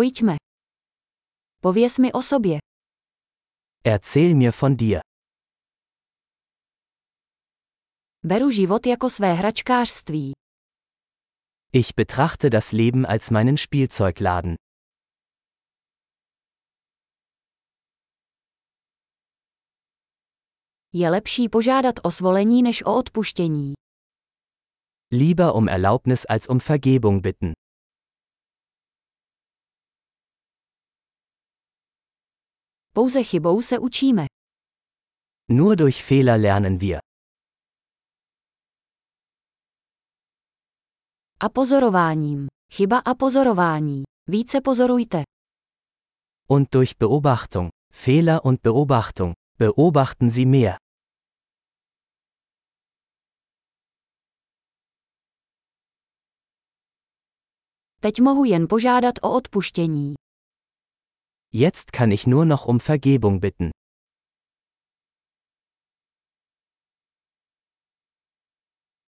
Pojďme. Pověz mi o sobě. Erzähl mir von dir. Beru život jako své hračkářství. Ich betrachte das Leben als meinen Spielzeugladen. Je lepší požádat o svolení než o odpuštění. Lieber um Erlaubnis als um Vergebung bitten. Pouze chybou se učíme. Nur durch Fehler lernen wir. A pozorováním. Chyba a pozorování. Více pozorujte. Und durch Beobachtung. Fehler und Beobachtung. Beobachten Sie mehr. Teď mohu jen požádat o odpuštění. Jetzt kann ich nur noch um Vergebung bitten.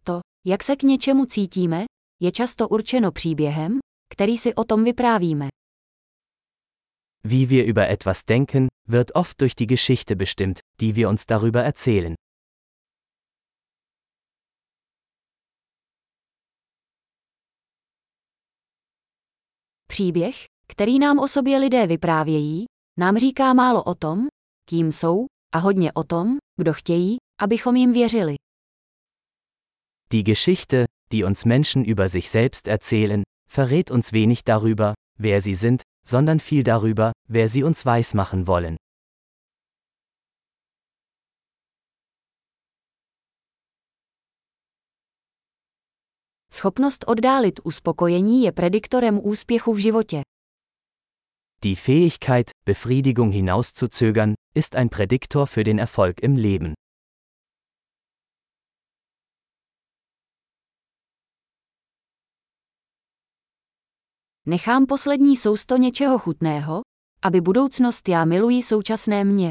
To, jak se k něčemu cítíme, je často určeno příběhem, který si o tom vyprávíme. Wie wir über etwas denken, wird oft durch die Geschichte bestimmt, die wir uns darüber erzählen. Příběh, který nám o sobě lidé vyprávějí, nám říká málo o tom, kým jsou, a hodně o tom, kdo chtějí, abychom jim věřili. Die Geschichte, die uns Menschen über sich selbst erzählen, verrät uns wenig darüber, wer sie sind, sondern viel darüber, wer sie uns weismachen wollen. Schopnost oddálit uspokojení je prediktorem úspěchu v životě. Die Fähigkeit, Befriedigung hinauszuzögern, ist ein Prädiktor für den Erfolg im Leben. Nechám poslední sousto něčeho chutného, aby budoucnost já miluji současné mě.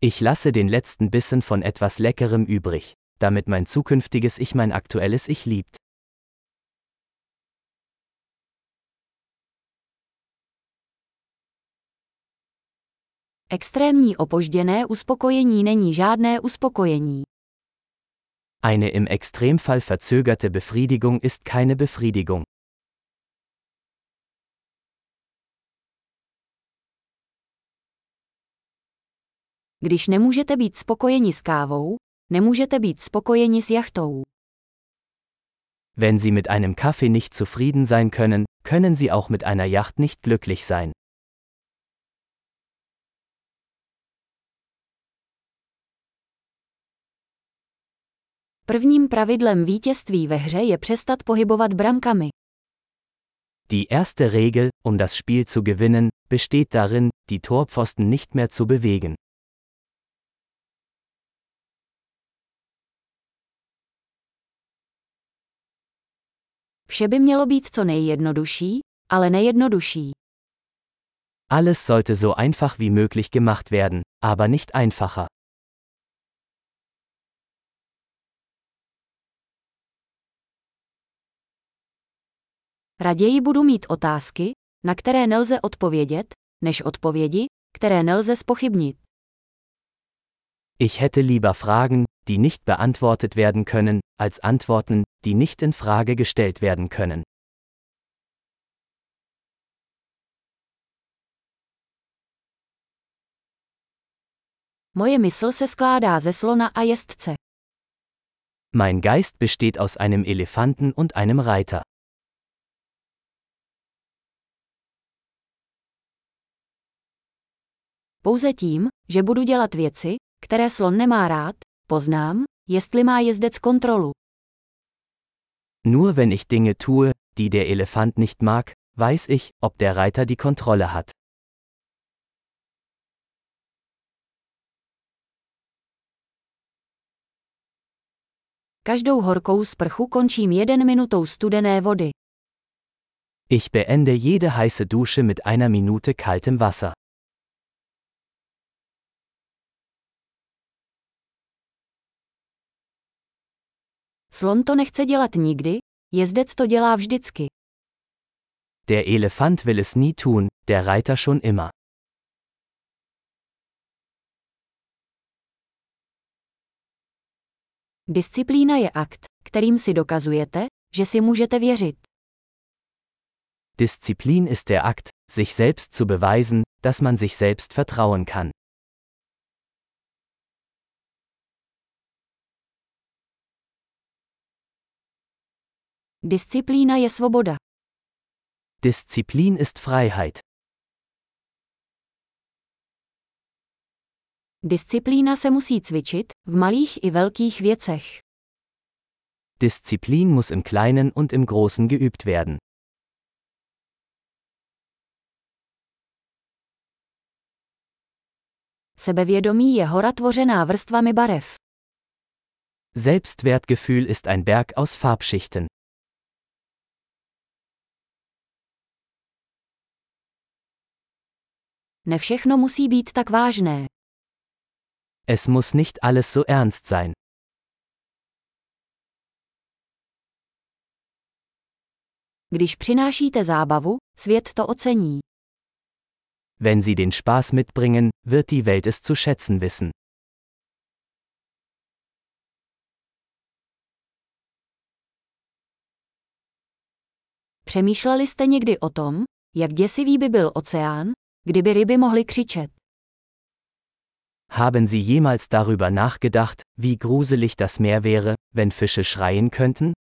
Ich lasse den letzten Bissen von etwas Leckerem übrig, damit mein zukünftiges Ich mein aktuelles Ich liebt. Extrémní opožděné uspokojení není žádné uspokojení. Eine im Extremfall verzögerte Befriedigung ist keine Befriedigung. Když nemůžete být spokojeni s kávou, nemůžete být spokojeni s jachtou. Wenn Sie mit einem Kaffee nicht zufrieden sein können, können Sie auch mit einer Yacht nicht glücklich sein. Prvním pravidlem vítězství ve hře je přestat pohybovat brankami. Die erste Regel, um das Spiel zu gewinnen, besteht darin, die Torpfosten nicht mehr zu bewegen. Vše by mělo být co nejjednodušší, ale nejjednodušší. Alles sollte so einfach wie möglich gemacht werden, aber nicht einfacher. Raději budu mít otázky, na které nelze odpovědět, než odpovědi, které nelze spochybnit. Ich hätte lieber Fragen, die nicht beantwortet werden können, als Antworten, die nicht in Frage gestellt werden können. Moje mysl se skládá ze slona a jezdce. Mein Geist besteht aus einem Elefanten und einem Reiter. Pouze tím, že budu dělat věci, které slon nemá rád, poznám, jestli má jezdec kontrolu. Nur wenn ich Dinge tue, die der Elefant nicht mag, weiß ich, ob der Reiter die Kontrolle hat. Každou horkou sprchu končím jeden minutou studené vody. Ich beende jede heiße Dusche mit einer Minute kaltem Wasser. Slon to nechce dělat nikdy, jezdec to dělá vždycky. Der Elefant will es nie tun, der Reiter schon immer. Disciplína je akt, kterým si dokazujete, že si můžete věřit. Disziplin ist der Akt, sich selbst zu beweisen, dass man sich selbst vertrauen kann. Disciplína je svoboda. Disziplin ist Freiheit. Disciplína se musí cvičit, v malých i velkých věcech. Disziplin muss im Kleinen und im Großen geübt werden. Sebevědomí je hora tvořená vrstvami barev. Selbstwertgefühl ist ein Berg aus Farbschichten. Ne všechno musí být tak vážné. Es muss nicht alles so ernst sein. Když přinášíte zábavu, svět to ocení. Wenn Sie den Spaß mitbringen, wird die Welt es zu schätzen wissen. Přemýšleli jste někdy o tom, jak děsivý by byl oceán, kdyby ryby mohly křičet? Haben Sie jemals darüber nachgedacht, wie gruselig das Meer wäre, wenn Fische schreien könnten?